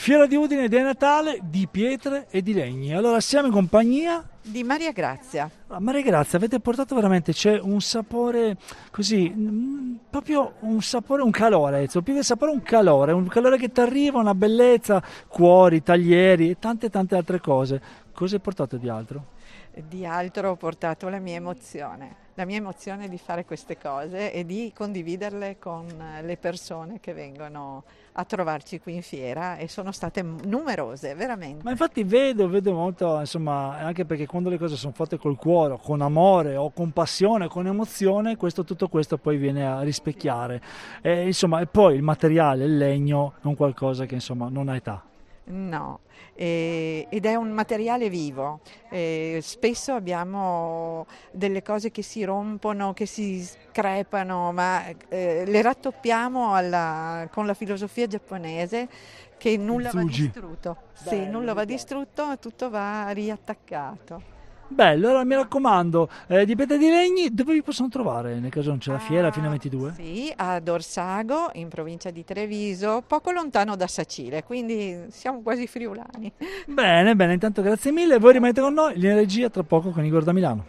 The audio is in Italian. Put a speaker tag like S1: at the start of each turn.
S1: Fiera di Udine di Natale di pietre e di legni. Allora siamo in compagnia
S2: di Maria Grazia.
S1: Maria Grazia, avete portato veramente, c'è un sapore così, mm, proprio un sapore, un calore, più che sapore un calore, un calore che ti arriva, una bellezza, cuori, taglieri e tante tante altre cose. Cosa hai portato di altro?
S2: Di altro ho portato la mia emozione, la mia emozione di fare queste cose e di condividerle con le persone che vengono a trovarci qui in fiera e sono state numerose, veramente.
S1: Ma infatti vedo, vedo molto, insomma, anche perché quando le cose sono fatte col cuore, con amore o con passione, con emozione, questo, tutto questo poi viene a rispecchiare. E, insomma, e poi il materiale, il legno, è un qualcosa che insomma non ha età.
S2: No, eh, ed è un materiale vivo. Eh, spesso abbiamo delle cose che si rompono, che si crepano, ma eh, le rattoppiamo alla, con la filosofia giapponese che nulla va distrutto. Sì, nulla va distrutto, tutto va riattaccato.
S1: Bello, allora mi raccomando, eh, di Pietra di Legni, dove vi possono trovare nel caso non c'è la fiera ah, fino a 22?
S2: Sì, a Dorsago, in provincia di Treviso, poco lontano da Sacile, quindi siamo quasi friulani.
S1: Bene, bene, intanto grazie mille, voi rimanete con noi, in regia tra poco con Igor da Milano.